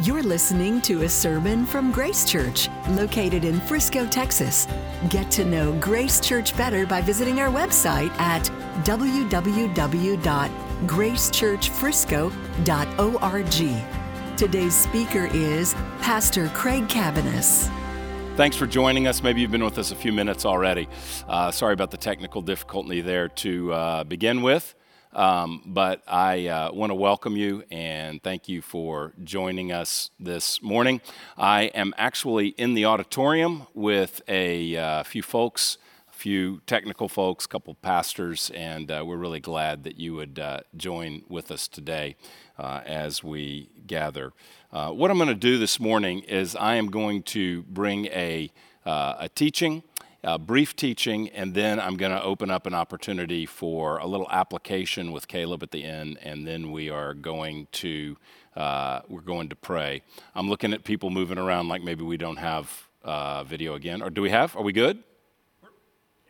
You're listening to a sermon from Grace Church, located in Frisco, Texas. Get to know Grace Church better by visiting our website at www.gracechurchfrisco.org. Today's speaker is Pastor Craig Cabaniss. Thanks for joining us. Maybe you've been with us a few minutes already. Uh, sorry about the technical difficulty there to uh, begin with. Um, but I uh, want to welcome you and thank you for joining us this morning. I am actually in the auditorium with a uh, few folks, a few technical folks, a couple pastors, and uh, we're really glad that you would uh, join with us today uh, as we gather. Uh, what I'm going to do this morning is I am going to bring a, a teaching uh, brief teaching, and then I'm going to open up an opportunity for a little application with Caleb at the end, and then we are going to uh, we're going to pray. I'm looking at people moving around like maybe we don't have uh, video again, or do we have? Are we good?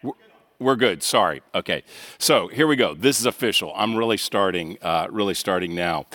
We're, we're good. Sorry. Okay. So here we go. This is official. I'm really starting. Uh, really starting now.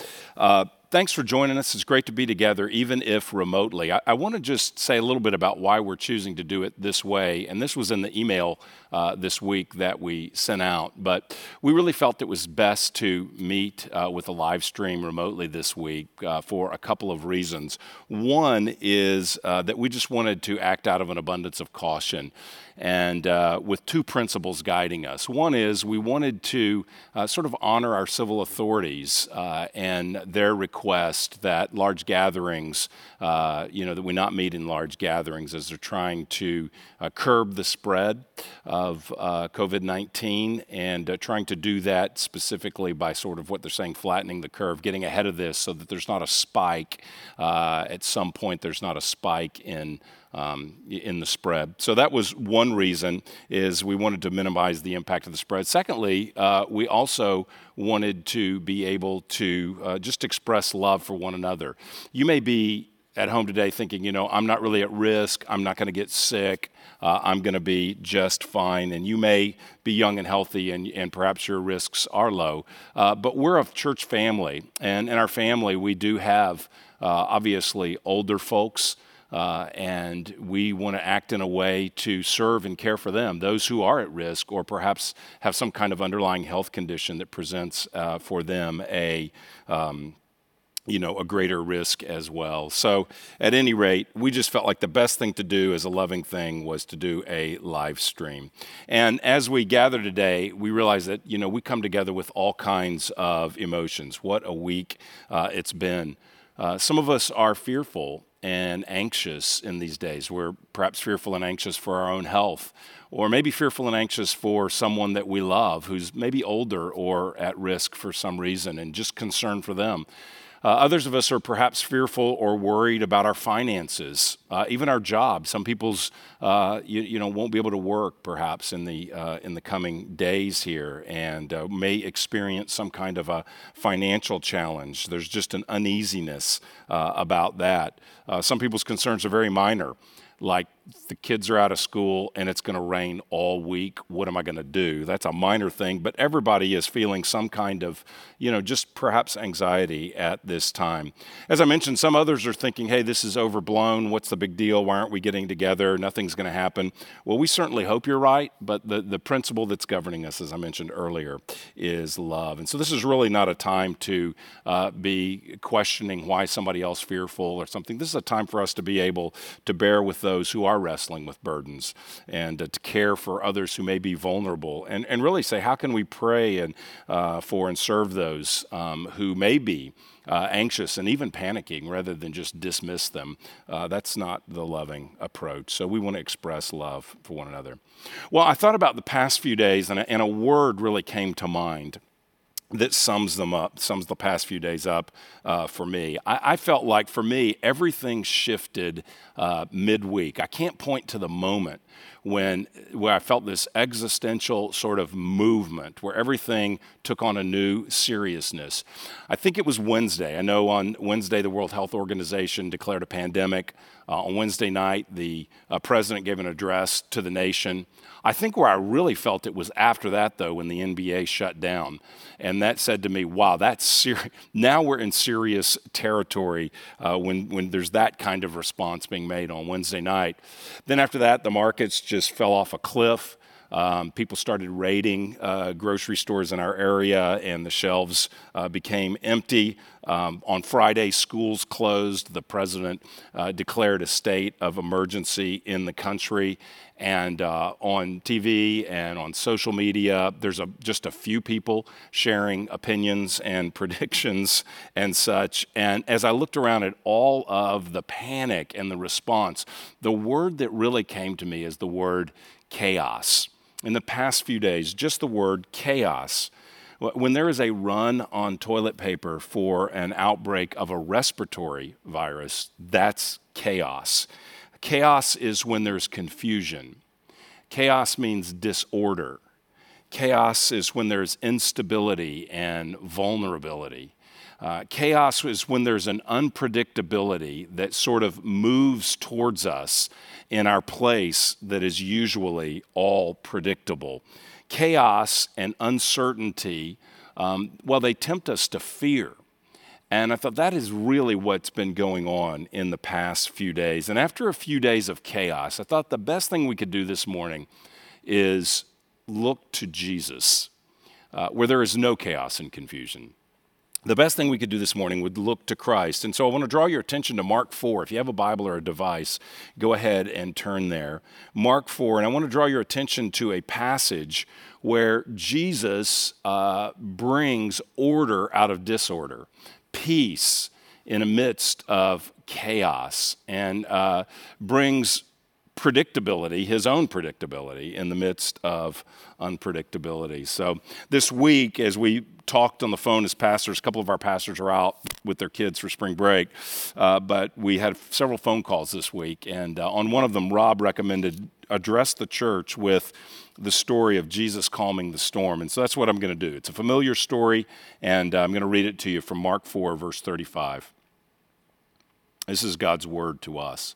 Thanks for joining us. It's great to be together, even if remotely. I, I want to just say a little bit about why we're choosing to do it this way. And this was in the email uh, this week that we sent out. But we really felt it was best to meet uh, with a live stream remotely this week uh, for a couple of reasons. One is uh, that we just wanted to act out of an abundance of caution and uh, with two principles guiding us. One is we wanted to uh, sort of honor our civil authorities and their request that large gatherings, uh, you know, that we not meet in large gatherings as they're trying to uh, curb the spread of uh, COVID 19 and trying to do that specifically by sort of what they're saying, flattening the curve, getting ahead of this so that there's not a spike. at some point, there's not a spike in um, in the spread. So that was one reason is we wanted to minimize the impact of the spread. Secondly, uh, we also wanted to be able to uh, just express love for one another. You may be at home today thinking, you know, I'm not really at risk. I'm not going to get sick. Uh, I'm going to be just fine. And you may be young and healthy, and, and perhaps your risks are low. Uh, but we're a church family, and in our family, we do have uh, obviously older folks. Uh, and we want to act in a way to serve and care for them, those who are at risk or perhaps have some kind of underlying health condition that presents uh, for them a um, you know, a greater risk as well. So, at any rate, we just felt like the best thing to do as a loving thing was to do a live stream. And as we gather today, we realize that, you know, we come together with all kinds of emotions. What a week uh, it's been. Uh, some of us are fearful and anxious in these days. We're perhaps fearful and anxious for our own health, or maybe fearful and anxious for someone that we love who's maybe older or at risk for some reason, and just concerned for them. Uh, others of us are perhaps fearful or worried about our finances, uh, even our jobs. Some people's, uh, you, you, know, won't be able to work perhaps in the uh, in the coming days here, and uh, may experience some kind of a financial challenge. There's just an uneasiness uh, about that. some people's concerns are very minor like the kids are out of school and it's going to rain all week. What am I going to do? That's a minor thing, but everybody is feeling some kind of, you know, just perhaps anxiety at this time. As I mentioned, some others are thinking, hey, this is overblown. What's the big deal? Why aren't we getting together? Nothing's going to happen. Well, we certainly hope you're right, but the, the principle that's governing us, as I mentioned earlier, is love. And so this is really not a time to uh, be questioning why somebody else fearful or something. This is a time for us to be able to bear with those who are wrestling with burdens and uh, to care for others who may be vulnerable and, and really say, how can we pray and, uh, for and serve those um, who may be uh, anxious and even panicking rather than just dismiss them. Uh, that's not the loving approach. So we want to express love for one another. Well, I thought about the past few days, and a, and a word really came to mind that sums them up, sums the past few days up uh, for me. I, I, felt like for me, everything shifted uh, midweek. I can't point to the moment when where I felt this existential sort of movement where everything took on a new seriousness. I think it was Wednesday. I know on Wednesday the World Health Organization declared a pandemic. Uh, on Wednesday night, the uh, president gave an address to the nation. I think where I really felt it was after that, though, when the NBA shut down. And that said to me, wow, that's serious. Now we're in serious territory uh, when, when there's that kind of response being made on Wednesday night. Then after that, the markets just fell off a cliff. Um, people started raiding uh, grocery stores in our area, and the shelves uh, became empty. Um, on Friday, schools closed. The president uh, declared a state of emergency in the country. And uh, on TV and on social media, there's a, just a few people sharing opinions and predictions and such. And as I looked around at all of the panic and the response, the word that really came to me is the word chaos in the past few days, just the word chaos. When there is a run on toilet paper for an outbreak of a respiratory virus, that's chaos. Chaos is when there's confusion. Chaos means disorder. Chaos is when there's instability and vulnerability. Uh, chaos is when there's an unpredictability that sort of moves towards us in our place that is usually all predictable. Chaos and uncertainty, um, well, they tempt us to fear. And I thought that is really what's been going on in the past few days. And after a few days of chaos, I thought the best thing we could do this morning is look to Jesus, uh, where there is no chaos and confusion the best thing we could do this morning would look to Christ. And so I want to draw your attention to Mark 4. If you have a Bible or a device, go ahead and turn there. Mark 4, and I want to draw your attention to a passage where Jesus uh, brings order out of disorder, peace in the midst of chaos, and uh, brings predictability, his own predictability, in the midst of unpredictability. So this week, as we talked on the phone as pastors. A couple of our pastors are out with their kids for spring break, uh, but we had several phone calls this week, and uh, on one of them, Rob recommended address the church with the story of Jesus calming the storm. And so that's what I'm going to do. It's a familiar story, and uh, I'm going to read it to you from Mark 4, verse 35. This is God's word to us.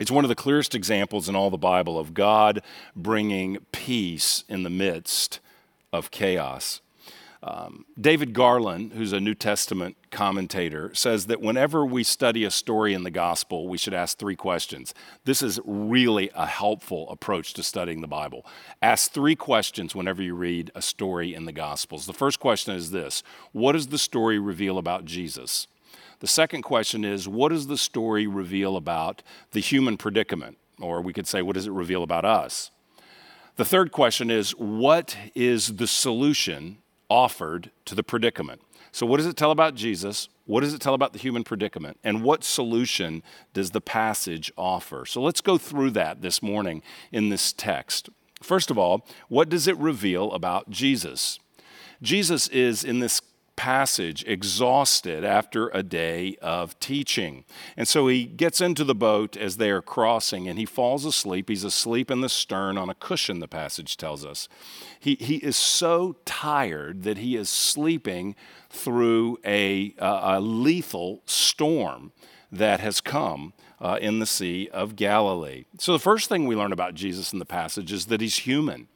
It's one of the clearest examples in all the Bible of God bringing peace in the midst of chaos. Um, David Garland, who's a New Testament commentator, says that whenever we study a story in the gospel, we should ask three questions. This is really a helpful approach to studying the Bible. Ask three questions whenever you read a story in the gospels. The first question is this What does the story reveal about Jesus? The second question is What does the story reveal about the human predicament? Or we could say, What does it reveal about us? The third question is What is the solution offered to the predicament. So, what does it tell about Jesus? What does it tell about the human predicament? And what solution does the passage offer? So, let's go through that this morning in this text. First of all, what does it reveal about Jesus? Jesus is in this passage exhausted after a day of teaching. And so he gets into the boat as they are crossing and he falls asleep. He's asleep in the stern on a cushion, the passage tells us. He, he is so tired that he is sleeping through a, a lethal storm that has come uh, in the Sea of Galilee. So, the first thing we learn about Jesus in the passage is that he's human.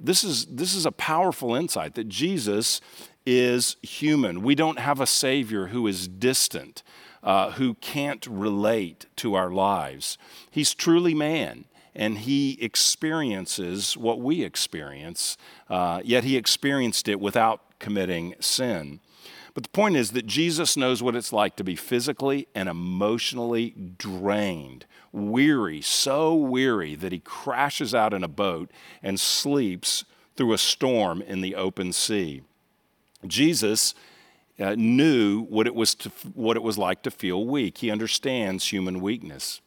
This is, this is a powerful insight that Jesus is human. We don't have a Savior who is distant, uh, who can't relate to our lives. He's truly man, and he experiences what we experience, uh, yet he experienced it without committing sin. But the point is that Jesus knows what it's like to be physically and emotionally drained, weary, so weary that he crashes out in a boat and sleeps through a storm in the open sea. Jesus uh, knew what it, was to, what it was like to feel weak. He understands human weakness.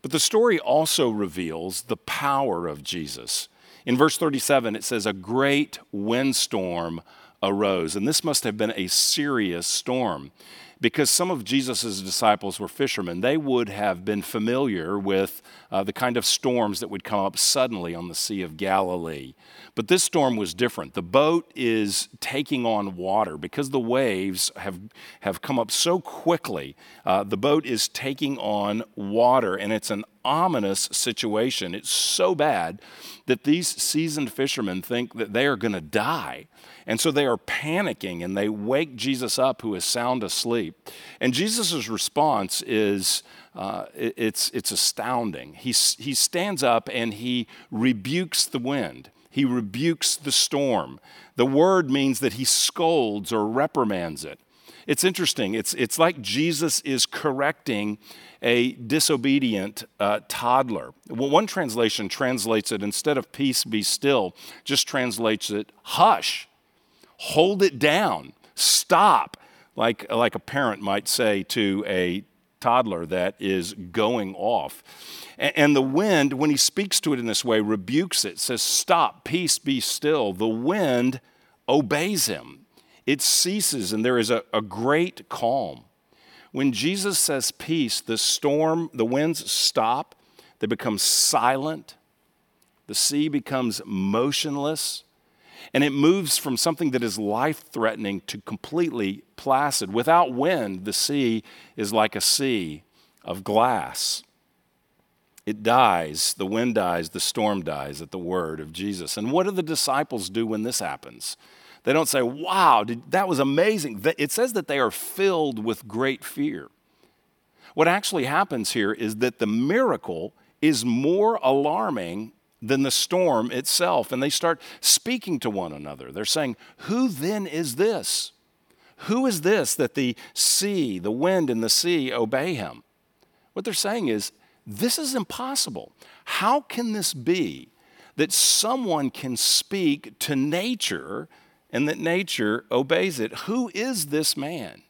But the story also reveals the power of Jesus. In verse 37, it says, A great windstorm arose. And this must have been a serious storm because some of Jesus' disciples were fishermen. They would have been familiar with uh, the kind of storms that would come up suddenly on the Sea of Galilee. But this storm was different. The boat is taking on water because the waves have, have come up so quickly. Uh, the boat is taking on water, and it's an ominous situation. It's so bad that these seasoned fishermen think that they are going to die. And so they are panicking and they wake Jesus up, who is sound asleep. And Jesus' response is uh, it's, it's astounding. He, he stands up and he rebukes the wind, he rebukes the storm. The word means that he scolds or reprimands it. It's interesting. It's, it's like Jesus is correcting a disobedient uh, toddler. Well, one translation translates it instead of peace be still, just translates it hush, hold it down, stop, like, like a parent might say to a toddler that is going off. And, the wind, when he speaks to it in this way, rebukes it, says, Stop, peace be still. The wind obeys him, it ceases, and there is a, a great calm. When Jesus says peace, the storm, the winds stop, they become silent, the sea becomes motionless, and it moves from something that is life threatening to completely placid. Without wind, the sea is like a sea of glass. It dies, the wind dies, the storm dies at the word of Jesus. And what do the disciples do when this happens? They don't say, wow, did, that was amazing. It says that they are filled with great fear. What actually happens here is that the miracle is more alarming than the storm itself. And they start speaking to one another. They're saying, Who then is this? Who is this that the sea, the wind, and the sea obey him? What they're saying is, This is impossible. How can this be that someone can speak to nature and that nature obeys it. Who is this man?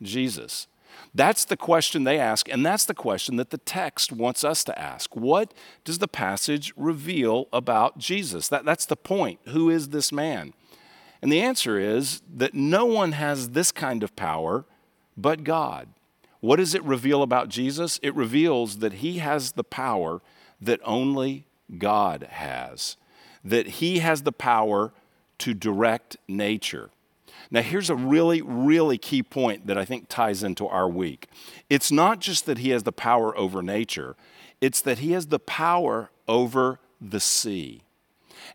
Jesus. That's the question they ask, and that's the question that the text wants us to ask. What does the passage reveal about Jesus? That, that's the point. Who is this man? And the answer is that no one has this kind of power but God. What does it reveal about Jesus? It reveals that he has the power that only God has, that he has the power to direct nature. Now, here's a really, really key point that I think ties into our week. It's not just that he has the power over nature, it's that he has the power over the sea.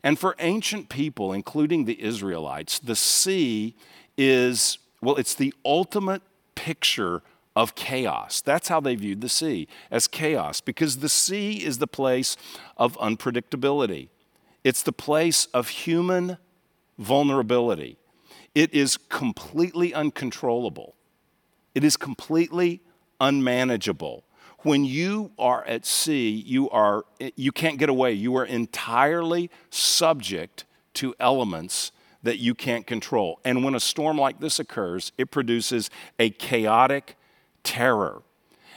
And for ancient people, including the Israelites, the sea is, well, it's the ultimate picture of chaos. That's how they viewed the sea, as chaos, because the sea is the place of unpredictability. It's the place of human vulnerability. It is completely uncontrollable. It is completely unmanageable. When you are at sea, you, are, you can't get away. You are entirely subject to elements that you can't control. And when a storm like this occurs, it produces a chaotic terror.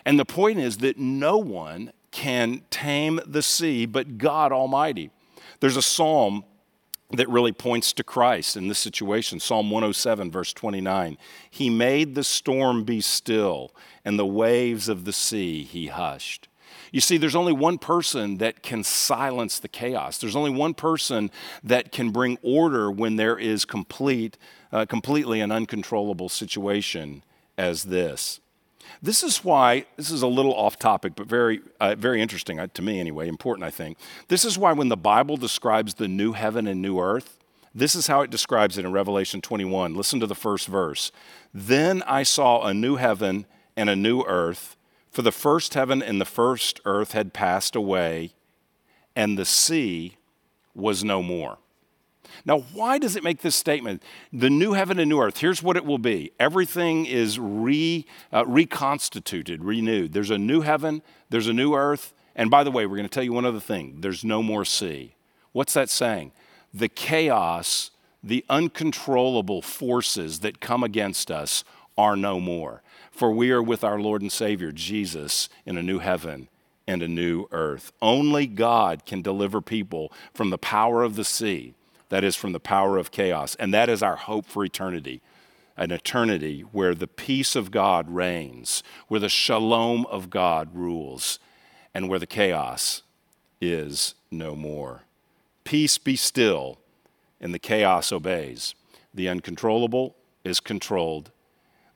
And the point is that no one can tame the sea but God Almighty. There's a psalm that really points to Christ in this situation. Psalm 107, verse 29. He made the storm be still, and the waves of the sea he hushed. You see, there's only one person that can silence the chaos. There's only one person that can bring order when there is complete, uh, completely an uncontrollable situation as this. This is why, this is a little off topic, but very, uh, very interesting uh, to me anyway, important, I think. This is why when the Bible describes the new heaven and new earth, this is how it describes it in Revelation 21. Listen to the first verse. Then I saw a new heaven and a new earth, for the first heaven and the first earth had passed away, and the sea was no more. Now, why does it make this statement? The new heaven and new earth, here's what it will be everything is re, uh, reconstituted, renewed. There's a new heaven, there's a new earth. And by the way, we're going to tell you one other thing there's no more sea. What's that saying? The chaos, the uncontrollable forces that come against us are no more. For we are with our Lord and Savior, Jesus, in a new heaven and a new earth. Only God can deliver people from the power of the sea that is from the power of chaos. And that is our hope for eternity an eternity where the peace of God reigns, where the shalom of God rules, and where the chaos is no more. Peace be still, and the chaos obeys. The uncontrollable is controlled,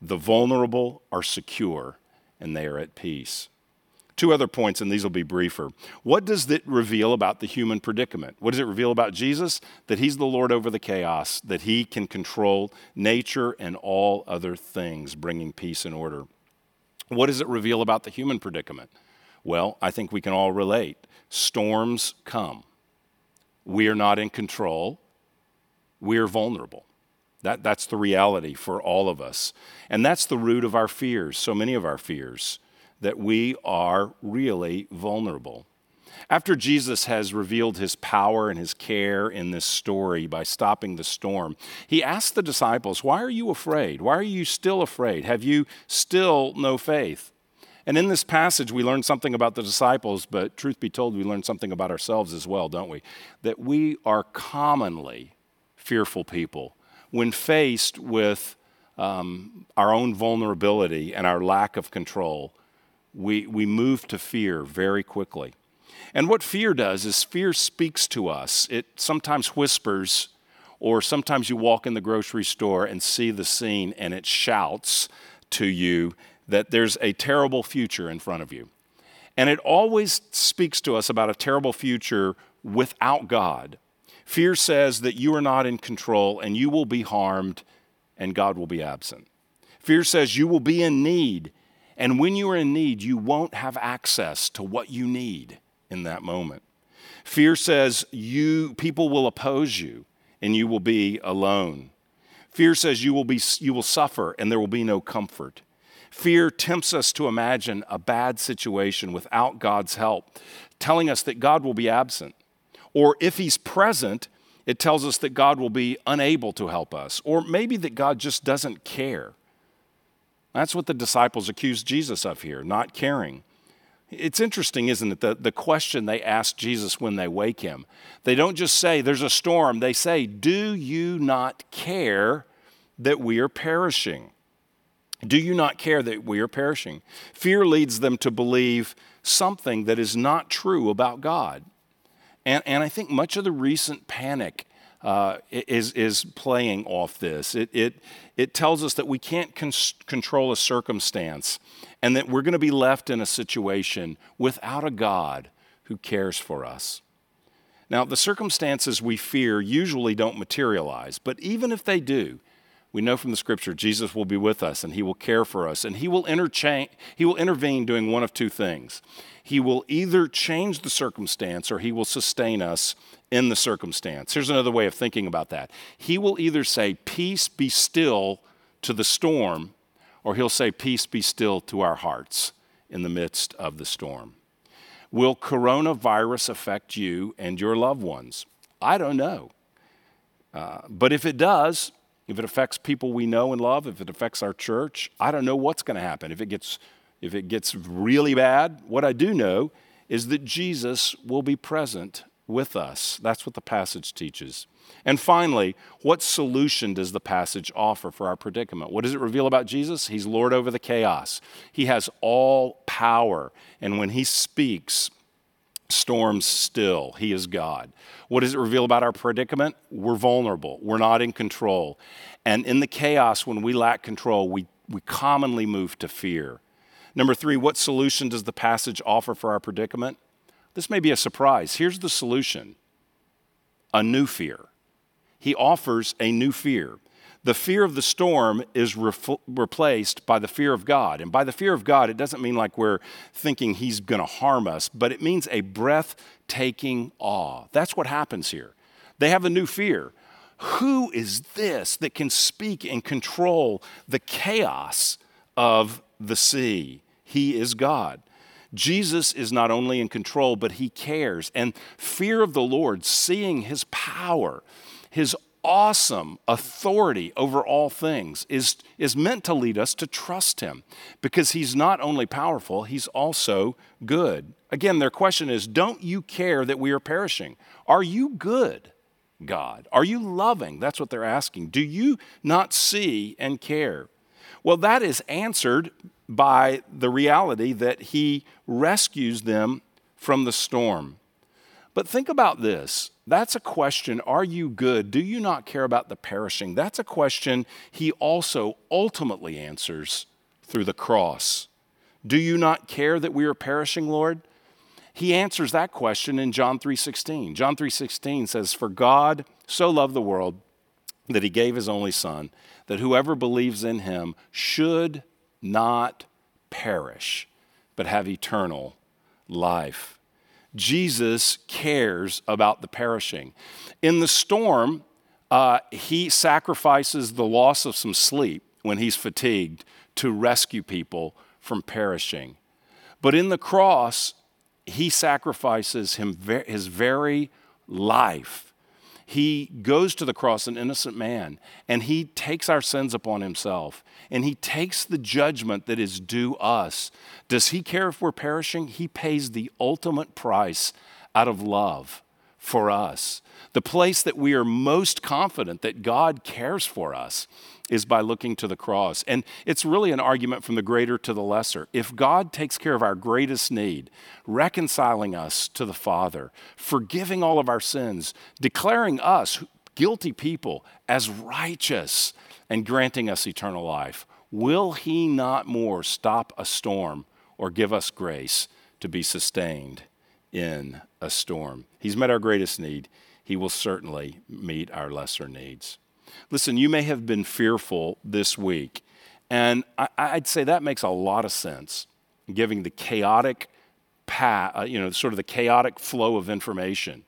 the vulnerable are secure, and they are at peace. Two other points, and these will be briefer. What does it reveal about the human predicament? What does it reveal about Jesus? That he's the Lord over the chaos, that he can control nature and all other things, bringing peace and order. What does it reveal about the human predicament? Well, I think we can all relate. Storms come. We are not in control. We are vulnerable. That, that's the reality for all of us. And that's the root of our fears, so many of our fears that we are really vulnerable. After Jesus has revealed his power and his care in this story by stopping the storm, he asked the disciples, Why are you afraid? Why are you still afraid? Have you still no faith? And in this passage, we learn something about the disciples, but truth be told, we learn something about ourselves as well, don't we? That we are commonly fearful people when faced with um, our own vulnerability and our lack of control we, we move to fear very quickly. And what fear does is fear speaks to us. It sometimes whispers, or sometimes you walk in the grocery store and see the scene and it shouts to you that there's a terrible future in front of you. And it always speaks to us about a terrible future without God. Fear says that you are not in control and you will be harmed and God will be absent. Fear says you will be in need and when you are in need, you won't have access to what you need in that moment. Fear says you people will oppose you and you will be alone. Fear says you will be you will suffer and there will be no comfort. Fear tempts us to imagine a bad situation without God's help, telling us that God will be absent. Or if he's present, it tells us that God will be unable to help us, or maybe that God just doesn't care. That's what the disciples accused Jesus of here, not caring. It's interesting, isn't it? The, the question they ask Jesus when they wake him. They don't just say, There's a storm. They say, Do you not care that we are perishing? Do you not care that we are perishing? Fear leads them to believe something that is not true about God. And, and I think much of the recent panic uh, is, is playing off this. It, it, it tells us that we can't con- control a circumstance and that we're going to be left in a situation without a God who cares for us. Now, the circumstances we fear usually don't materialize, but even if they do, we know from the scripture Jesus will be with us and he will care for us and he will interchange he will intervene doing one of two things. He will either change the circumstance or he will sustain us in the circumstance. Here's another way of thinking about that. He will either say peace be still to the storm or he'll say peace be still to our hearts in the midst of the storm. Will coronavirus affect you and your loved ones? I don't know. Uh, but if it does, if it affects people we know and love, if it affects our church, I don't know what's going to happen. If it gets if it gets really bad, what I do know is that Jesus will be present with us. That's what the passage teaches. And finally, what solution does the passage offer for our predicament? What does it reveal about Jesus? He's Lord over the chaos. He has all power. And when he speaks, storms still. He is God. What does it reveal about our predicament? We're vulnerable. We're not in control. And in the chaos, when we lack control, we, we commonly move to fear. Number three, what solution does the passage offer for our predicament? This may be a surprise. Here's the solution a new fear. He offers a new fear. The fear of the storm is re- replaced by the fear of God. And by the fear of God, it doesn't mean like we're thinking he's going to harm us, but it means a breathtaking awe. That's what happens here. They have a new fear. Who is this that can speak and control the chaos of the sea? He is God. Jesus is not only in control, but he cares. And fear of the Lord, seeing his power, his awesome authority over all things, is, is meant to lead us to trust him because he's not only powerful, he's also good. Again, their question is Don't you care that we are perishing? Are you good? God? Are you loving? That's what they're asking. Do you not see and care? Well, that is answered by the reality that He rescues them from the storm. But think about this. That's a question Are you good? Do you not care about the perishing? That's a question He also ultimately answers through the cross. Do you not care that we are perishing, Lord? He answers that question in John 3:16. John 3:16 says, "For God so loved the world that he gave his only son, that whoever believes in him should not perish, but have eternal life." Jesus cares about the perishing. In the storm, uh, he sacrifices the loss of some sleep when he's fatigued to rescue people from perishing. But in the cross, he sacrifices him, his very life. He goes to the cross, an innocent man, and he takes our sins upon himself, and he takes the judgment that is due us. Does he care if we're perishing? He pays the ultimate price out of love for us. The place that we are most confident that God cares for us is by looking to the cross. And it's really an argument from the greater to the lesser. If God takes care of our greatest need, reconciling us to the Father, forgiving all of our sins, declaring us guilty people as righteous, and granting us eternal life, will He not more stop a storm or give us grace to be sustained in a storm? He's met our greatest need. He will certainly meet our lesser needs. Listen, you may have been fearful this week, and I, would say that makes a lot of sense, giving the chaotic path, uh, you know, sort of the chaotic flow of information.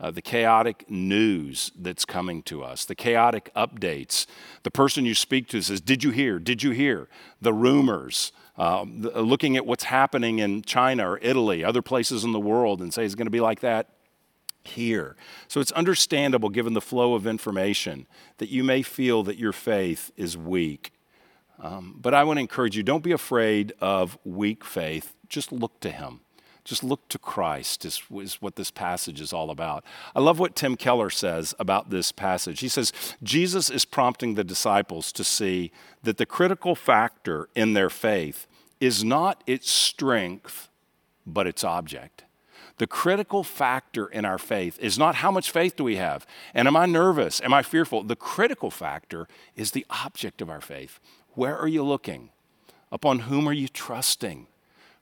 Uh, the chaotic news that's coming to us, the chaotic updates. The person you speak to says, Did you hear? Did you hear? The rumors, uh, looking at what's happening in China or Italy, other places in the world, and say, It's going to be like that here. So it's understandable, given the flow of information, that you may feel that your faith is weak. Um, but I want to encourage you don't be afraid of weak faith. Just look to Him. Just look to Christ, is, is what this passage is all about. I love what Tim Keller says about this passage. He says, Jesus is prompting the disciples to see that the critical factor in their faith is not its strength, but its object. The critical factor in our faith is not how much faith do we have and am I nervous? Am I fearful? The critical factor is the object of our faith. Where are you looking? Upon whom are you trusting?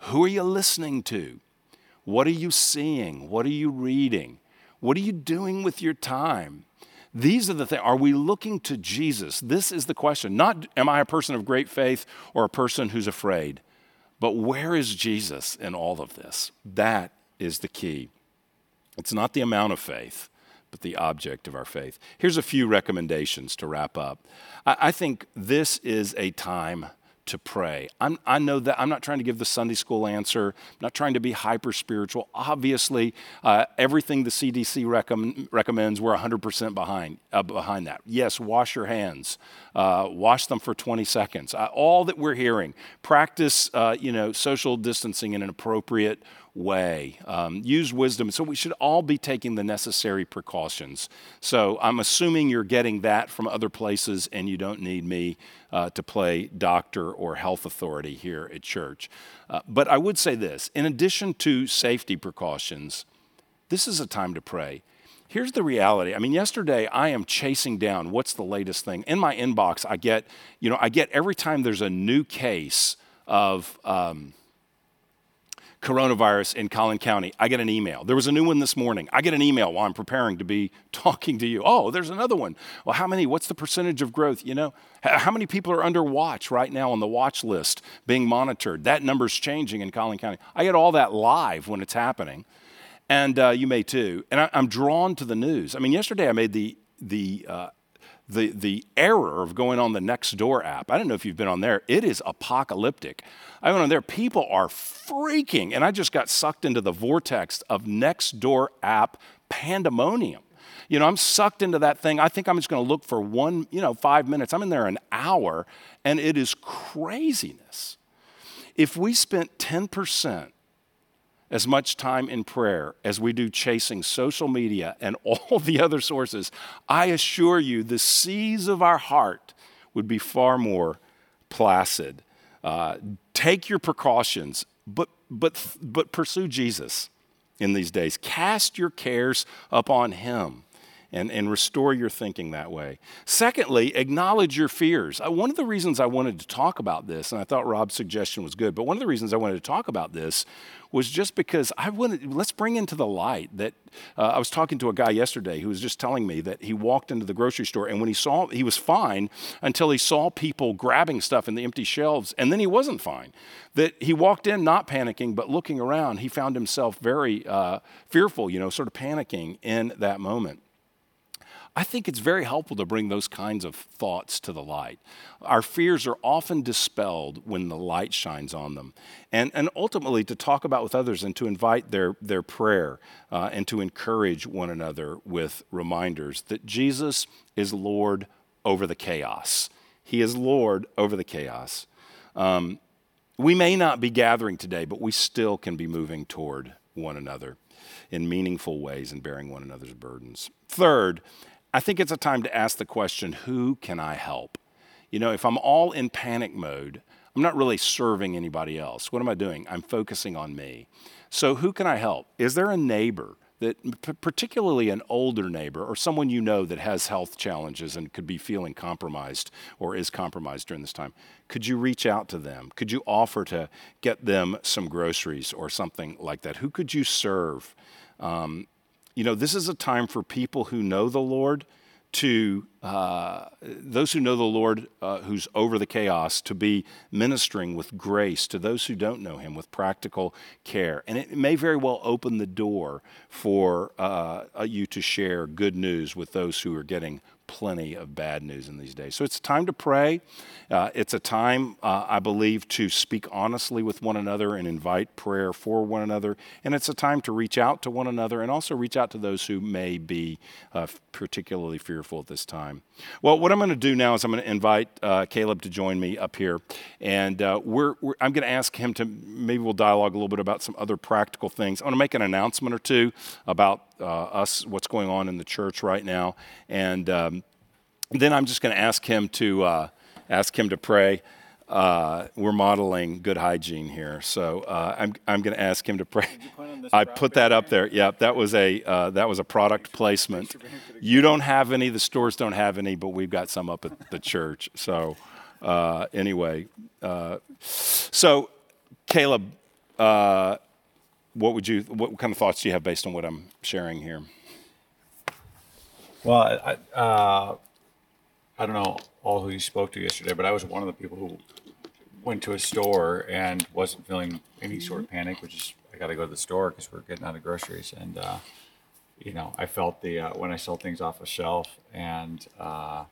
Who are you listening to? What are you seeing? What are you reading? What are you doing with your time? These are the things. Are we looking to Jesus? This is the question. Not am I a person of great faith or a person who's afraid, but where is Jesus in all of this? That is the key. It's not the amount of faith, but the object of our faith. Here's a few recommendations to wrap up. I, I think this is a time to pray. I'm, i know that I'm not trying to give the Sunday school answer, I'm not trying to be hyper spiritual. Obviously, uh, everything the CDC recomm- recommends, we're 100% behind, uh, behind that. Yes, wash your hands, uh, wash them for 20 seconds. All that we're hearing, practice uh, you know, social distancing in an appropriate way. Um, use wisdom. So we should all be taking the necessary precautions. So I'm assuming you're getting that from other places and you don't need me uh, to play doctor or health authority here at church. Uh, but I would say this in addition to safety precautions, this is a time to pray. Here's the reality. I mean, yesterday I am chasing down what's the latest thing. In my inbox, I get, you know, I get every time there's a new case of um, coronavirus in Collin County, I get an email. There was a new one this morning. I get an email while I'm preparing to be talking to you. Oh, there's another one. Well, how many? What's the percentage of growth? You know, how many people are under watch right now on the watch list being monitored? That number's changing in Collin County. I get all that live when it's happening, and uh, you may too. And I, am drawn to the news. I mean, yesterday I made the the uh, the, the error of going on the Nextdoor app. I don't know if you've been on there. It is apocalyptic. I went on there. People are freaking, and I just got sucked into the vortex of Nextdoor app pandemonium. You know, I'm sucked into that thing. I think I'm just going to look for one, you know, five minutes. I'm in there an hour, and it is craziness. If we spent 10% as much time in prayer as we do chasing social media and all the other sources, I assure you the seas of our heart would be far more placid. Uh, take your precautions, but, but, but pursue Jesus in these days. Cast your cares upon Him and, and restore your thinking that way. Secondly, acknowledge your fears. Uh, one of the reasons I wanted to talk about this, and I thought Rob's suggestion was good, but one of the reasons I wanted to talk about this was just because I wanted, let's bring into the light that uh, I was talking to a guy yesterday who was just telling me that he walked into the grocery store and when he saw, he was fine until he saw people grabbing stuff in the empty shelves and then he wasn't fine. That he walked in not panicking but looking around, he found himself very uh, fearful, you know, sort of panicking in that moment. I think it's very helpful to bring those kinds of thoughts to the light. Our fears are often dispelled when the light shines on them. And, and ultimately, to talk about with others and to invite their, their prayer uh, and to encourage one another with reminders that Jesus is Lord over the chaos. He is Lord over the chaos. Um, we may not be gathering today, but we still can be moving toward one another in meaningful ways and bearing one another's burdens. Third, I think it's a time to ask the question who can I help? You know, if I'm all in panic mode, I'm not really serving anybody else. What am I doing? I'm focusing on me. So, who can I help? Is there a neighbor that, particularly an older neighbor or someone you know that has health challenges and could be feeling compromised or is compromised during this time? Could you reach out to them? Could you offer to get them some groceries or something like that? Who could you serve? Um, you know, this is a time for people who know the Lord to uh, those who know the Lord, uh, who's over the chaos, to be ministering with grace to those who don't know Him with practical care. And it may very well open the door for uh, you to share good news with those who are getting plenty of bad news in these days. So it's time to pray. Uh, it's a time, uh, I believe, to speak honestly with one another and invite prayer for one another. And it's a time to reach out to one another and also reach out to those who may be uh, particularly fearful at this time. Well, what I'm going to do now is I'm going to invite uh, Caleb to join me up here. And uh, we're, we're, I'm going to ask him to maybe we'll dialogue a little bit about some other practical things. I want to make an announcement or two about us, what's going on in the church right now. And um, then I'm just going to ask him to uh, ask him to pray. Uh, we're modeling good hygiene here, so uh, I'm I'm going to ask him to pray. I put that up there. Yeah, that was a uh, that was a product placement. You don't have any. The stores don't have any, but we've got some up at the church. So uh, anyway, uh, so Caleb, uh, what would you? What kind of thoughts do you have based on what I'm sharing here? Well, I, I don't know all who you spoke to yesterday, but I was one of the people who went to a store and wasn't feeling any sort of panic, which is I got to go to the store because we're getting out of groceries. And, uh, you know, I felt the, uh, when I saw things off a shelf and, uh,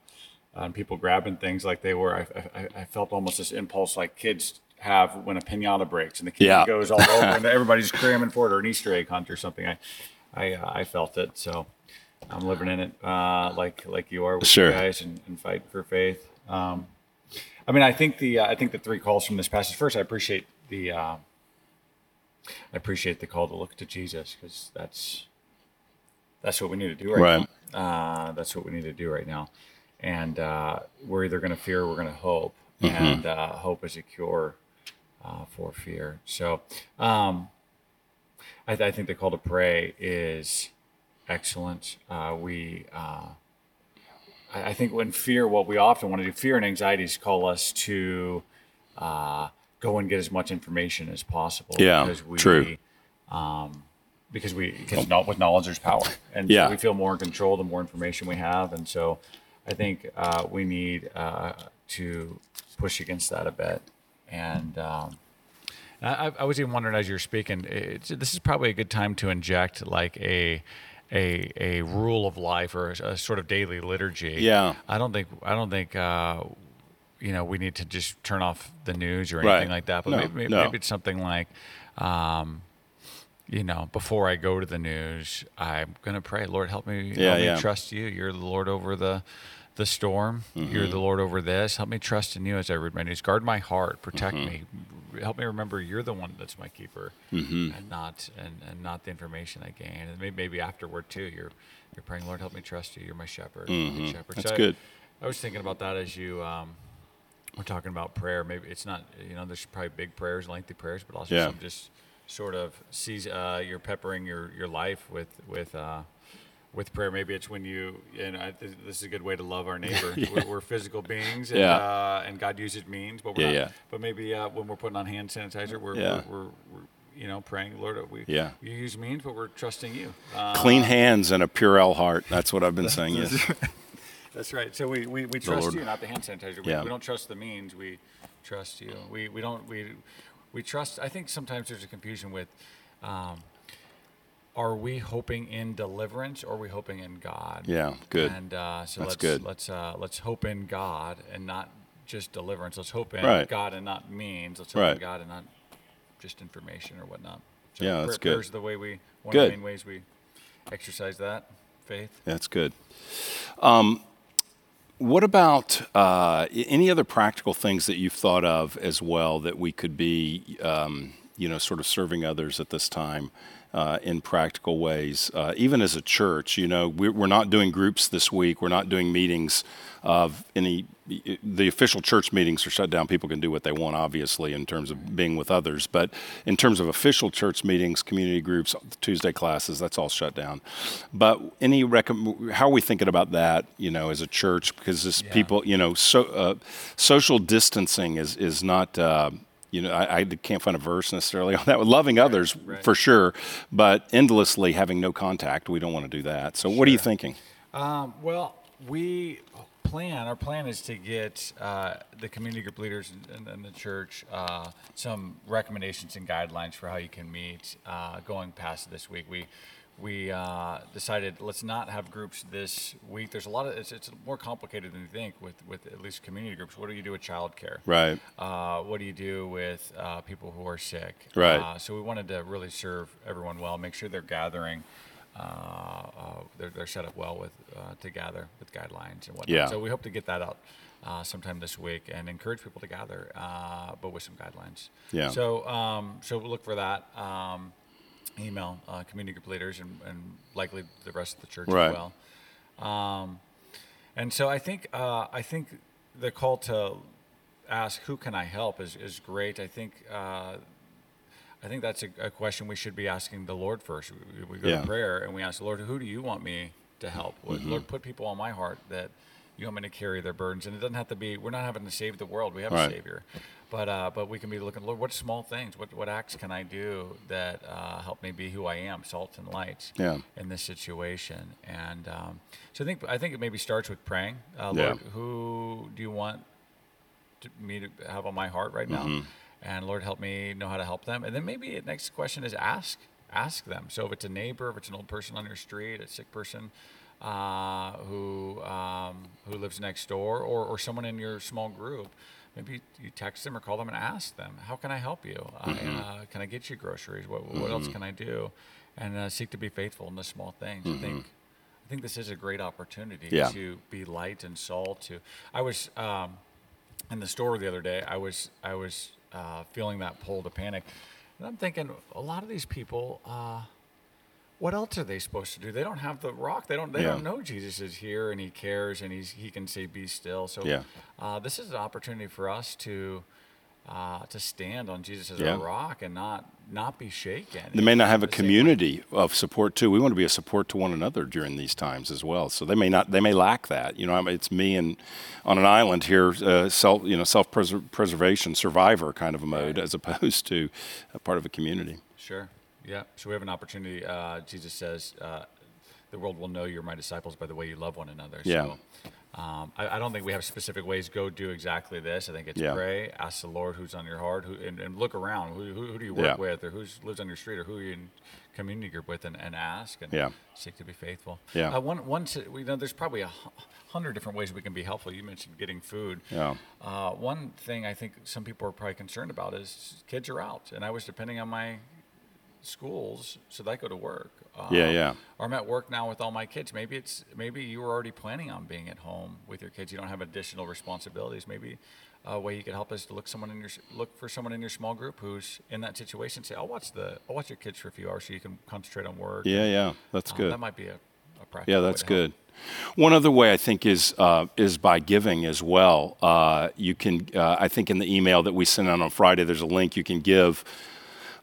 and people grabbing things like they were, I, I, I, felt almost this impulse like kids have when a pinata breaks and the kid yeah. goes all over and everybody's cramming for it or an Easter egg hunt or something. I, I, uh, I felt it. So, I'm living in it uh, like like you are with sure. you guys and, and fighting for faith. Um, I mean, I think the uh, I think the three calls from this passage. First, I appreciate the uh, I appreciate the call to look to Jesus because that's that's what we need to do right, right. now. Uh, that's what we need to do right now, and uh, we're either going to fear, or we're going to hope, mm-hmm. and uh, hope is a cure for fear. So, um, I, th- I think the call to pray is excellent. Uh, we, uh, I, I, think when fear, what we often want to do, fear and anxieties call us to uh, go and get as much information as possible. Yeah, because we, true. Um, because we because not with knowledge there's power, and Yeah. so we feel more in control the more information we have, and so I think uh, we need uh, to push against that a bit. And um, I, I was even wondering as you're speaking, it's, this is probably a good time to inject like a a a rule of life or a, a sort of daily liturgy. Yeah. I don't think I don't think uh, you know we need to just turn off the news or Right. anything like that. But No, maybe, maybe, no. maybe it's something like. Um, you know, before I go to the news, I'm gonna pray. Lord, help me. Yeah, help me yeah. trust you. You're the Lord over the the storm. Mm-hmm. You're the Lord over this. Help me trust in you as I read my news. Guard my heart. Protect Mm-hmm. me. Help me remember you're the one that's my keeper, Mm-hmm. and not and, and not the information I gain. And maybe, maybe afterward too, you're you're praying, Lord, help me trust you. You're my shepherd. shepherd. Mm-hmm. That's I- good. I was thinking about that as you um, we're talking about prayer. Maybe it's not you know there's probably big prayers, lengthy prayers, but also Yeah. some just sort of sees uh, you're peppering your your life with with. Uh, with prayer, maybe it's when you, know, I- this this is a good way to love our neighbor. we're, we're physical beings, and, Yeah. uh, and God uses means, but we're Yeah, not, yeah. But maybe uh, when we're putting on hand sanitizer, we're, Yeah. we're, we're, we're, you know, praying, Lord, we, Yeah. you use means, but we're trusting you. Uh, Clean hands and a Purell heart. That's what I've been saying. Yes. That's right. So we, we, we trust Lord. you, not the hand sanitizer. We, Yeah. we don't trust the means. We trust you. We, we don't we we trust. I think sometimes there's a confusion with, um, are we hoping in deliverance or are we hoping in God? Yeah, good. And uh, so That's let's good. let's uh, let's hope in God and not just deliverance. Let's hope in Right. God and not means. Let's hope Right. in God and not just information or whatnot. So Yeah, that's prayer- good. Prayer's the way we one of the main ways we exercise that faith. That's good. Um, what about uh, any other practical things that you've thought of as well that we could be, um, you know, sort of serving others at this time uh, in practical ways? Uh, even as a church, you know, we're, we're not doing groups this week. We're not doing meetings of any. The official church meetings are shut down. People can do what they want, obviously, in terms of being with others. But in terms of official church meetings, community groups, Tuesday classes, that's all shut down. But any recomm- how are we thinking about that? You know, as a church, because this people, you know, so uh, social distancing is is not. You know, I, I can't find a verse necessarily on that. Loving others right. for sure, but endlessly having no contact, we don't want to do that. So, what are you thinking? Um, well, we plan. Our plan is to get uh, the community group leaders and, and the church uh, some recommendations and guidelines for how you can meet. Uh, going past this week, we we uh, decided let's not have groups this week. There's a lot of it's, it's more complicated than you think with with at least community groups. What do you do with childcare? Right. Uh, what do you do with uh, people who are sick? Right. Uh, so we wanted to really serve everyone well, make sure they're gathering. Uh, uh, they're, they're set up well with uh, to gather with guidelines and whatnot. Yeah. So we hope to get that out uh, sometime this week and encourage people to gather, uh, but with some guidelines. Yeah. So um, so look for that. Um, email uh, community group leaders and, and likely the rest of the church Right. as well. Um, and so I think uh, I think the call to ask who can I help is, is great. I think uh, I think that's a, a question we should be asking the Lord first. We, we go Yeah. to prayer and we ask the Lord, who do you want me to help? Lord, Mm-hmm. Lord, put people on my heart that you want me to carry their burdens, and it doesn't have to be. We're not having to save the world. We have Right. a Savior, but uh, but we can be looking, Lord, what small things, what what acts can I do that uh, help me be who I am, salt and light Yeah. in this situation? And um, so I think I think it maybe starts with praying. Uh, Yeah. Lord, who do you want to, me to have on my heart right now? Mm-hmm. And Lord, help me know how to help them. And then maybe the next question is ask ask them. So if it's a neighbor, if it's an old person on your street, a sick person uh, who um, who lives next door, or, or someone in your small group, maybe you text them or call them and ask them, "How can I help you? I, uh, can I get you groceries? What, what else can I do?" And uh, seek to be faithful in the small things. I think I think this is a great opportunity Yeah. to be light and salt. To I was um, in the store the other day. I was I was uh, feeling that pull to panic, and I'm thinking a lot of these people. What else are they supposed to do? They don't have the rock. They don't. They Yeah. don't know Jesus is here and He cares and He's He can say, "Be still." So, Yeah. uh, this is an opportunity for us to uh, to stand on Jesus as Yeah. a rock and not not be shaken. They may not have a community of support too. We want to be a support to one another during these times as well. So they may not, they may lack that. You know, I mean, it's me and on an island here, uh, self, you know, self-preservation, survivor kind of a mode, as opposed to a part of a community. Sure. Yeah. So we have an opportunity. Uh, Jesus says, uh, "The world will know you're my disciples by the way you love one another." Yeah. So, um, I, I don't think we have specific ways. Go do exactly this. I think it's Yeah. pray, ask the Lord who's on your heart, who, and, and look around. Who, who, who do you work Yeah. with, or who lives on your street, or who you in community group with, and, and ask and Yeah. seek to be faithful. Yeah. Uh, one, one, we know there's probably a hundred different ways we can be helpful. You mentioned getting food. Yeah. Uh, one thing I think some people are probably concerned about is kids are out, and I was depending on my schools so that I go to work. Uh, Yeah, yeah. Or I'm at work now with all my kids. Maybe it's maybe you were already planning on being at home with your kids. You don't have additional responsibilities. Maybe a way you could help is to look someone in your look for someone in your small group who's in that situation. Say, I'll watch the I'll watch your kids for a few hours so you can concentrate on work. Yeah, yeah, that's Uh, good. That might be a, a practical Yeah, that's to help. good. One other way I think is uh, is by giving as well. Uh, you can, uh, I think, in the email that we sent out on Friday, there's a link you can give.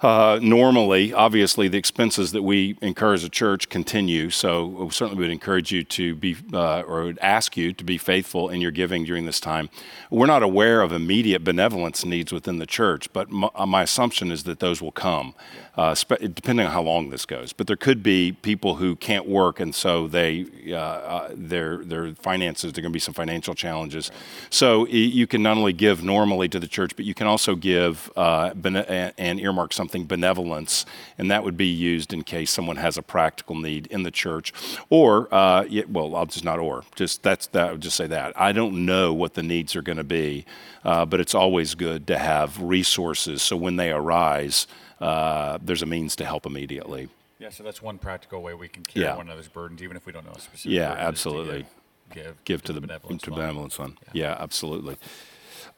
Uh, normally, obviously, the expenses that we incur as a church continue. So, we certainly would encourage you to be, uh, or would ask you to be faithful in your giving during this time. We're not aware of immediate benevolence needs within the church, but my, uh, my assumption is that those will come, uh, depending on how long this goes. But there could be people who can't work, and so they, uh, uh, their their finances, there are going to be some financial challenges. So, you can not only give normally to the church, but you can also give and earmark something benevolence, and that would be used in case someone has a practical need in the church, or uh, yeah, well, I'll just not or just that's that. I would just say that I don't know what the needs are going to be, uh, but it's always good to have resources so when they arise, uh, there's a means to help immediately. Yeah, so that's one practical way we can carry Yeah. one another's burdens, even if we don't know a specific. Yeah, absolutely. Give, give, give to the benevolence to fund. benevolence fund. Yeah, absolutely.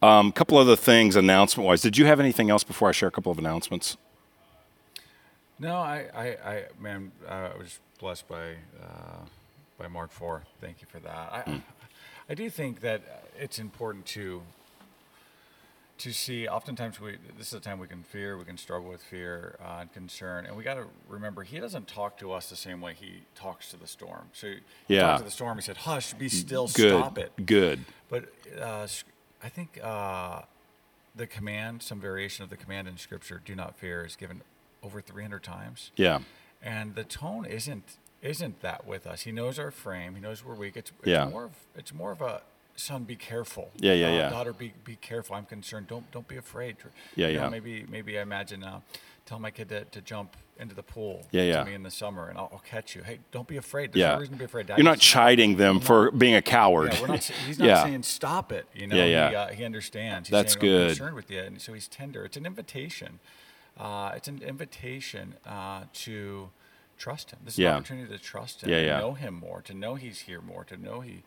A um, couple other things announcement wise. Did you have anything else before I share a couple of announcements? No, I, I, I man, uh, I was blessed by, uh, by Mark Four. Thank you for that. I. I do think that it's important to, to see. Oftentimes, we this is a time we can fear, we can struggle with fear uh, and concern, and we got to remember He doesn't talk to us the same way He talks to the storm. So, he Yeah. talked to the storm. He said, "Hush, be still, Good. stop it." Good. But uh, I think uh, the command, some variation of the command in Scripture, "Do not fear," is given over 300 times, Yeah. and the tone isn't isn't that with us. He knows our frame. He knows we're weak. It's, it's Yeah. more of it's more of a son, be careful. Yeah, yeah, Uh, yeah. Daughter, be be careful. I'm concerned. Don't don't be afraid. Yeah, You know, yeah. maybe maybe I imagine uh, tell my kid to, to jump into the pool. Yeah, to yeah. me in the summer, and I'll, I'll catch you. Hey, don't be afraid. There's Yeah. no reason to be afraid. You're not chiding them for being a coward. yeah, we're not, he's not Yeah. saying stop it. You know, Yeah, yeah. He, uh, he understands. He's That's saying, good. I'm concerned with you, and so he's tender. It's an invitation. Uh, it's an invitation uh, to trust him. This is Yeah. an opportunity to trust him, Yeah, to yeah. know him more, to know he's here more, to know he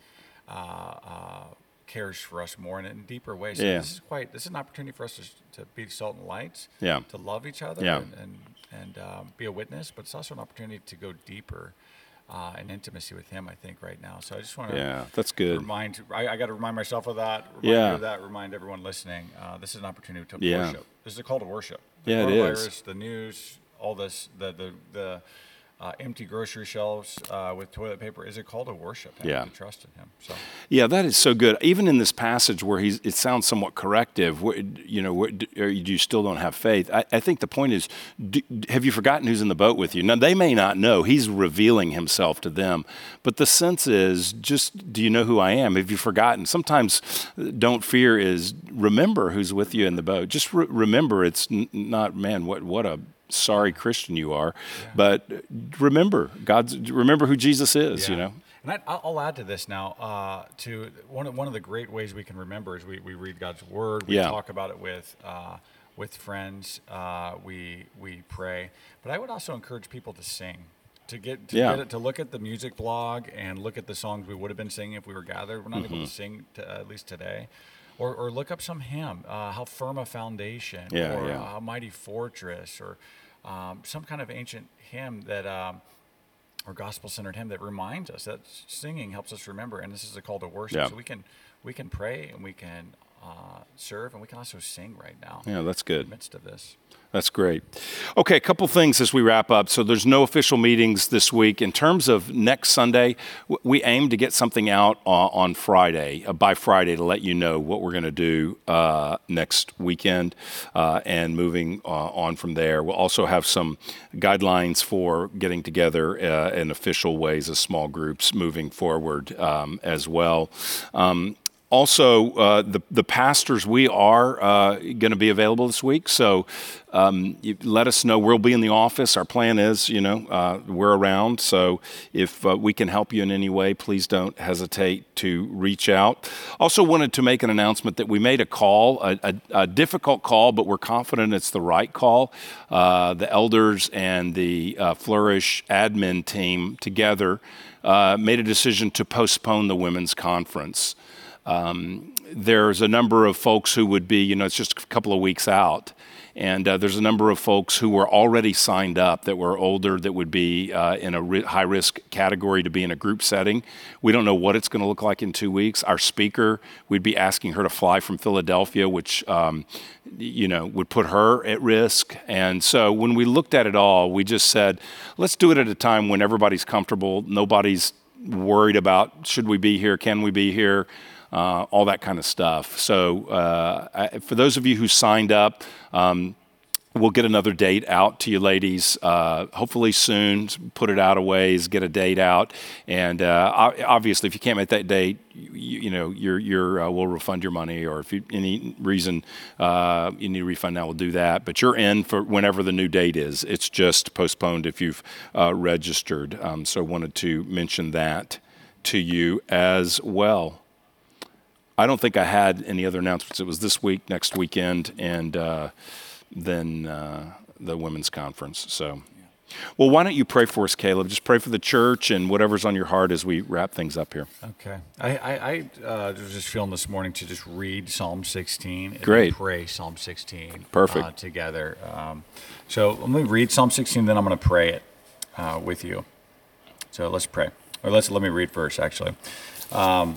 uh, uh, cares for us more in a deeper ways. So Yeah. this is quite. This is an opportunity for us to, to be salt and lights. Yeah. To love each other. Yeah. And and, and um, be a witness, but it's also an opportunity to go deeper. Uh, in intimacy with him, I think right now. So I just want to Yeah, that's good. remind I, I got to remind myself of that. Remind Yeah. of that. Remind everyone listening. Uh, this is an opportunity to Yeah. worship. This is a call to worship. The Yeah, it is. coronavirus, The news, all this, the the the uh, empty grocery shelves uh, with toilet paper is a call to worship. Him, Yeah. To trust in Him. So Yeah, that is so good. Even in this passage where he's, it sounds somewhat corrective, where, you know, where, or you still don't have faith. I, I think the point is, do, have you forgotten who's in the boat with you? Now, they may not know. He's revealing himself to them. But the sense is, just, do you know who I am? Have you forgotten? Sometimes uh, don't fear is remember who's with you in the boat. Just re- remember it's n- not, man, what, what a sorry Christian you are. But remember, God's, remember who Jesus is, you know? And I, I'll I'll add to this now. Uh, to one of, one of the great ways we can remember is we, we read God's word. We Yeah. talk about it with uh, with friends. Uh, we we pray. But I would also encourage people to sing. To get to, Yeah. get it, to look at the music blog and look at the songs we would have been singing if we were gathered. We're not Mm-hmm. able to sing to, at least today. Or, or look up some hymn, uh, how firm a foundation, Yeah, or yeah. uh, how mighty fortress, or um, some kind of ancient hymn that um, or gospel centered hymn that reminds us that singing helps us remember and this is a call to worship Yeah. so we can we can pray and we can uh, uh, serve, and we can also sing right now. Yeah, that's good. In the midst of this. That's great. Okay, a couple things as we wrap up. So there's no official meetings this week. In terms of next Sunday, we aim to get something out on Friday, uh, by Friday, to let you know what we're going to do uh, next weekend uh, and moving uh, on from there. We'll also have some guidelines for getting together uh, in official ways as small groups moving forward um, as well. Um, also, uh, the, the pastors, we are uh, going to be available this week. So um, let us know. We'll be in the office. Our plan is, you know, uh, we're around. So if uh, we can help you in any way, please don't hesitate to reach out. Also, wanted to make an announcement that we made a call, a, a, a difficult call, but we're confident it's the right call. Uh, the elders and the uh, Flourish admin team together made a decision to postpone the women's conference. Um, there's a number of folks who would be, you know, it's just a couple of weeks out. And uh, there's a number of folks who were already signed up that were older that would be uh, in a ri- high risk category to be in a group setting. We don't know what it's going to look like in two weeks. Our speaker, we'd be asking her to fly from Philadelphia, which, um, you know, would put her at risk. And so when we looked at it all, we just said, let's do it at a time when everybody's comfortable, nobody's worried about should we be here, can we be here uh, all that kind of stuff. So, uh, I, for those of you who signed up, um, we'll get another date out to you ladies uh, hopefully soon. Put it out a ways get a date out. And uh, obviously if you can't make that date you, you know you're, you're uh, we'll refund your money. Or if you, any reason uh, you need a refund now we'll do that. But you're in for whenever the new date is. It's just postponed if you've registered. Um, so wanted to mention that to you as well I don't think I had any other announcements. It was this week, next weekend, and uh, then uh, the women's conference. So, well, why don't you pray for us, Caleb? Just pray for the church and whatever's on your heart as we wrap things up here. Okay. I, I, I uh, was just feeling this morning to just read Psalm 16 and Great. pray Psalm 16 Perfect. Uh, together. Um, so let me read Psalm 16, then I'm going to pray it uh, with you. So let's pray. Or let's let me read first, actually. Um,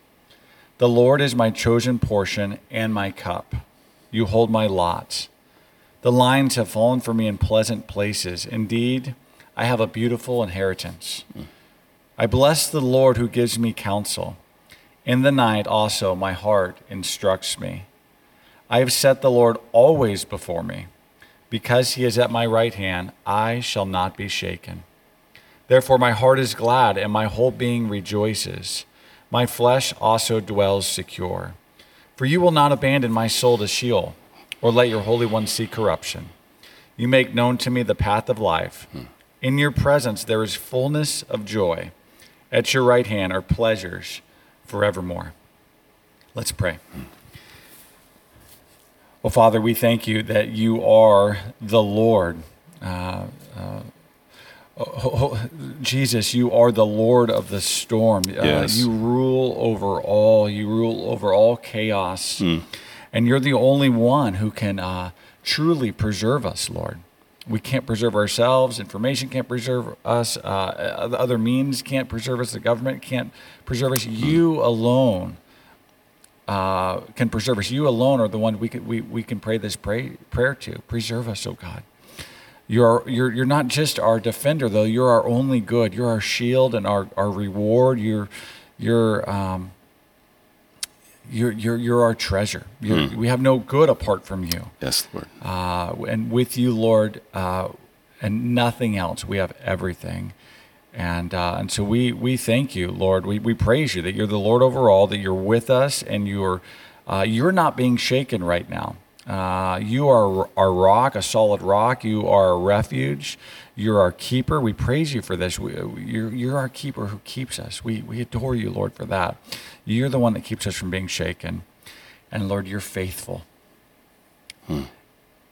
The Lord is my chosen portion and my cup. You hold my lot. The lines have fallen for me in pleasant places. Indeed, I have a beautiful inheritance. I bless the Lord who gives me counsel. In the night also my heart instructs me. I have set the Lord always before me. Because he is at my right hand, I shall not be shaken. Therefore, my heart is glad and my whole being rejoices. My flesh also dwells secure. For you will not abandon my soul to Sheol, or let your Holy One see corruption. You make known to me the path of life. In your presence there is fullness of joy. At your right hand are pleasures forevermore. Let's pray. Oh, Father, we thank you that you are the Lord. Uh, uh, Jesus, you are the Lord of the storm. Uh, yes. Uh, you rule over all. You rule over all chaos. Mm. And you're the only one who can uh, truly preserve us, Lord. We can't preserve ourselves. Information can't preserve us. Uh, other means can't preserve us. The government can't preserve us. You alone uh, can preserve us. You alone are the one we can, we, we can pray this pray, prayer to. Preserve us, oh God. You're, you're, you're not just our defender, though. You're our only good. You're our shield and our, our reward. You're, you're, um, you're, you're, you're our treasure. You're, hmm. We have no good apart from you. Yes, Lord. Uh, and with you, Lord, uh, and nothing else, we have everything. And, uh, and so we, we thank you, Lord. We, we praise you that you're the Lord over all, that you're with us, and you're, uh, you're not being shaken right now. Uh, you are our rock, a solid rock. You are a refuge. You're our keeper. We praise you for this. We, you're, you're our keeper who keeps us. We, we adore you, Lord, for that. You're the one that keeps us from being shaken. And Lord, you're faithful.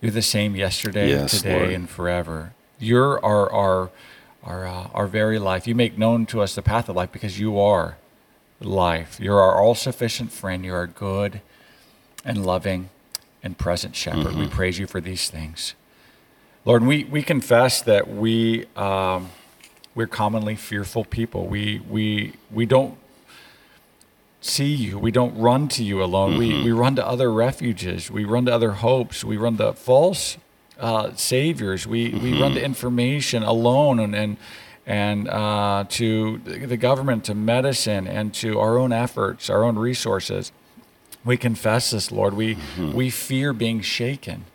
You're the same yesterday, Yes, today, Lord. and forever. You're our our our uh, our very life. You make known to us the path of life because you are life. You're our all sufficient friend. You're our good and loving and present shepherd. We praise you for these things. Lord, we, we confess that we um, we're commonly fearful people. We we we don't see you. We don't run to you alone. We we run to other refuges. We run to other hopes. We run to false uh, saviors. We we run to information alone and and and uh, to the government, to medicine, and to our own efforts, our own resources. We confess this, Lord. We we fear being shaken.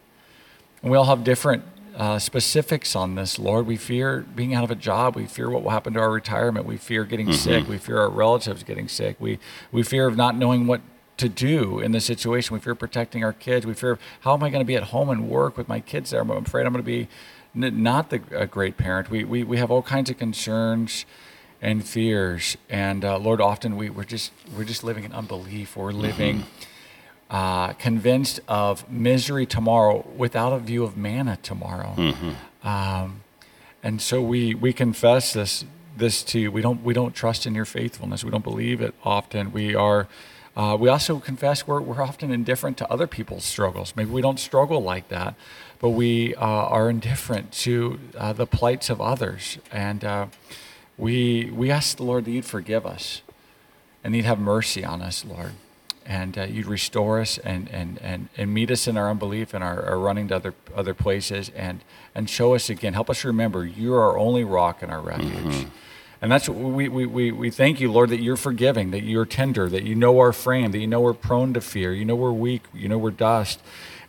And we all have different uh, specifics on this, Lord. We fear being out of a job. We fear what will happen to our retirement. We fear getting sick. We fear our relatives getting sick. We, we fear of not knowing what to do in this situation. We fear protecting our kids. We fear how am I going to be at home and work with my kids there? I'm afraid I'm going to be n- not the, a great parent. We, we, we have all kinds of concerns and fears. And uh, Lord, often we, we're just we're just living in unbelief. We're living uh, convinced of misery tomorrow without a view of manna tomorrow. Um, and so we we confess this this to you. We don't we don't trust in your faithfulness. We don't believe it often. We are. Uh, we also confess we're, we're often indifferent to other people's struggles. Maybe we don't struggle like that, but we uh, are indifferent to uh, the plights of others. And uh, we, we ask the Lord that you'd forgive us and you'd have mercy on us, Lord. And uh, you'd restore us and, and, and, and meet us in our unbelief and our, our running to other, other places and, and show us again. Help us remember you're our only rock and our refuge. And that's what we, we, we, we thank you, Lord, that you're forgiving, that you're tender, that you know our frame, that you know we're prone to fear, you know we're weak, you know we're dust.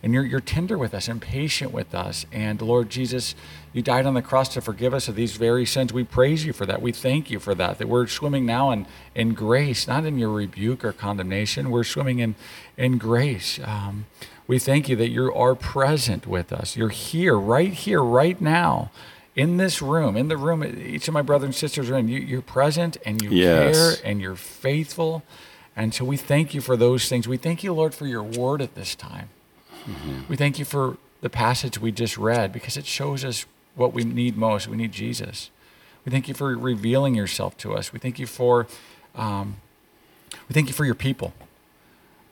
And you're, you're tender with us and patient with us. And Lord Jesus, you died on the cross to forgive us of these very sins. We praise you for that. We thank you for that, that we're swimming now in, in grace, not in your rebuke or condemnation. We're swimming in, in grace. Um, we thank you that you are present with us. You're here, right here, right now, in this room, in the room each of my brothers and sisters are in. You, you're present and you Yes. care and you're faithful. And so we thank you for those things. We thank you, Lord, for your word at this time. We thank you for the passage we just read because it shows us what we need most. We need Jesus. We thank you for revealing yourself to us. We thank you for, um, we thank you for your people.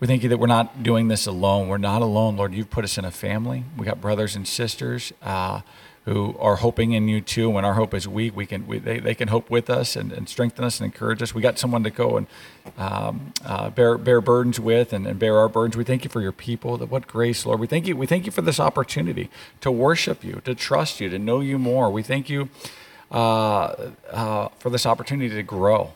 We thank you that we're not doing this alone. We're not alone, Lord. You've put us in a family. We got brothers and sisters uh, who are hoping in you too. When our hope is weak, we can we, they, they can hope with us and, and strengthen us and encourage us. We got someone to go and um, uh, bear bear burdens with and, and bear our burdens. We thank you for your people. That what grace, Lord. We thank you. We thank you for this opportunity to worship you, to trust you, to know you more. We thank you uh, uh, for this opportunity to grow.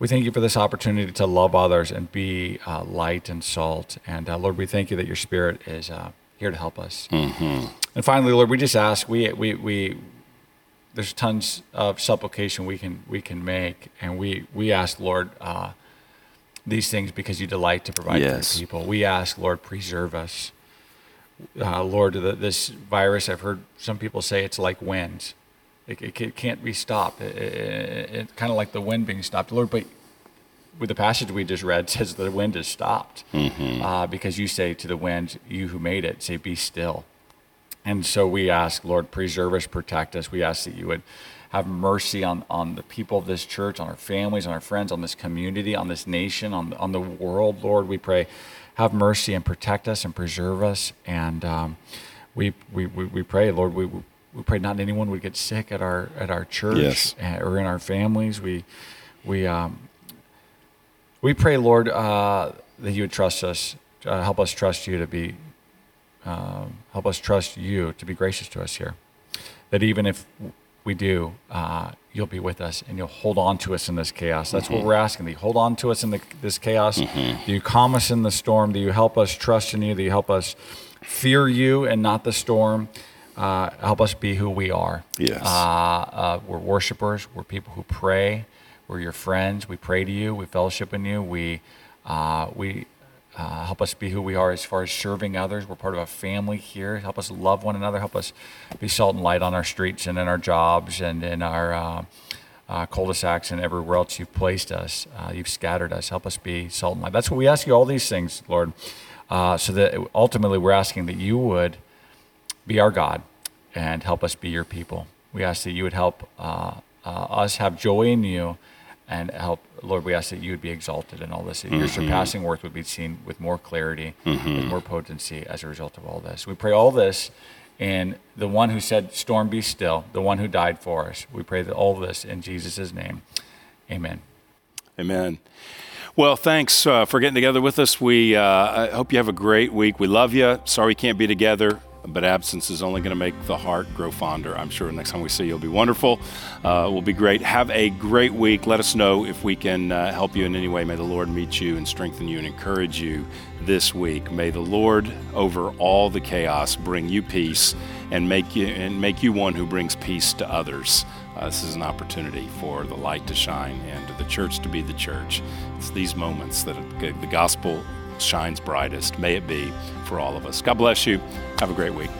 We thank you for this opportunity to love others and be uh, light and salt. And uh, Lord, we thank you that your Spirit is uh, here to help us. And finally, Lord, we just ask we we we there's tons of supplication we can we can make, and we we ask Lord uh, these things because you delight to provide Yes. for your people. We ask Lord, preserve us. Uh, Lord, the, this virus, I've heard some people say it's like wind. It, it, ca- can't be stopped. It, it, it, kind of like the wind being stopped. Lord, but with the passage we just read says the wind is stopped uh, because you say to the wind, you who made it, say, be still. And so we ask, Lord, preserve us, protect us. We ask that you would have mercy on, on the people of this church, on our families, on our friends, on this community, on this nation, on, on the world, Lord. We pray, have mercy and protect us and preserve us. And um, we, we, we, we pray, Lord, we, we pray not anyone would get sick at our, at our church Yes. uh, or in our families. We, we, um, we pray, Lord, uh, that you would trust us, uh, help us trust you to be, um, help us trust you to be gracious to us here. That even if we do, uh, you'll be with us and you'll hold on to us in this chaos. That's what we're asking. That you hold on to us in the, this chaos. Do you calm us in the storm? Do you help us trust in you? Do you help us fear you and not the storm? Uh, help us be who we are. Yes. Uh, uh, we're worshipers. We're people who pray. We're your friends. We pray to you. We fellowship in you. We, uh, we uh, help us be who we are as far as serving others. We're part of a family here. Help us love one another. Help us be salt and light on our streets and in our jobs and in our uh, uh, cul-de-sacs and everywhere else you've placed us. Uh, you've scattered us. Help us be salt and light. That's what we ask you all these things, Lord, uh, so that ultimately we're asking that you would be our God and help us be your people. We ask that you would help uh, us have joy in you and help, Lord, we ask that you would be exalted in all this, that your surpassing worth would be seen with more clarity, with more potency as a result of all this. We pray all this in the one who said, Storm be still, the one who died for us. We pray that all this in Jesus' name. Amen. Amen. Well, thanks uh, for getting together with us. We uh, I hope you have a great week. We love you. Sorry we can't be together, but absence is only going to make the heart grow fonder. I'm sure next time we see you, it'll be wonderful. Uh, will be great. Have a great week. Let us know if we can uh, help you in any way. May the Lord meet you and strengthen you and encourage you this week. May the Lord, over all the chaos, bring you peace and make you and make you one who brings peace to others. Uh, this is an opportunity for the light to shine and the church to be the church. It's these moments that the gospel shines brightest. May it be for all of us. God bless you. Have a great week.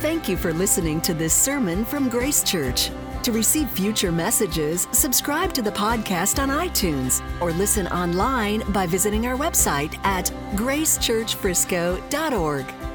Thank you for listening to this sermon from Grace Church. To receive future messages, subscribe to the podcast on iTunes or listen online by visiting our website at gracechurchfrisco.org.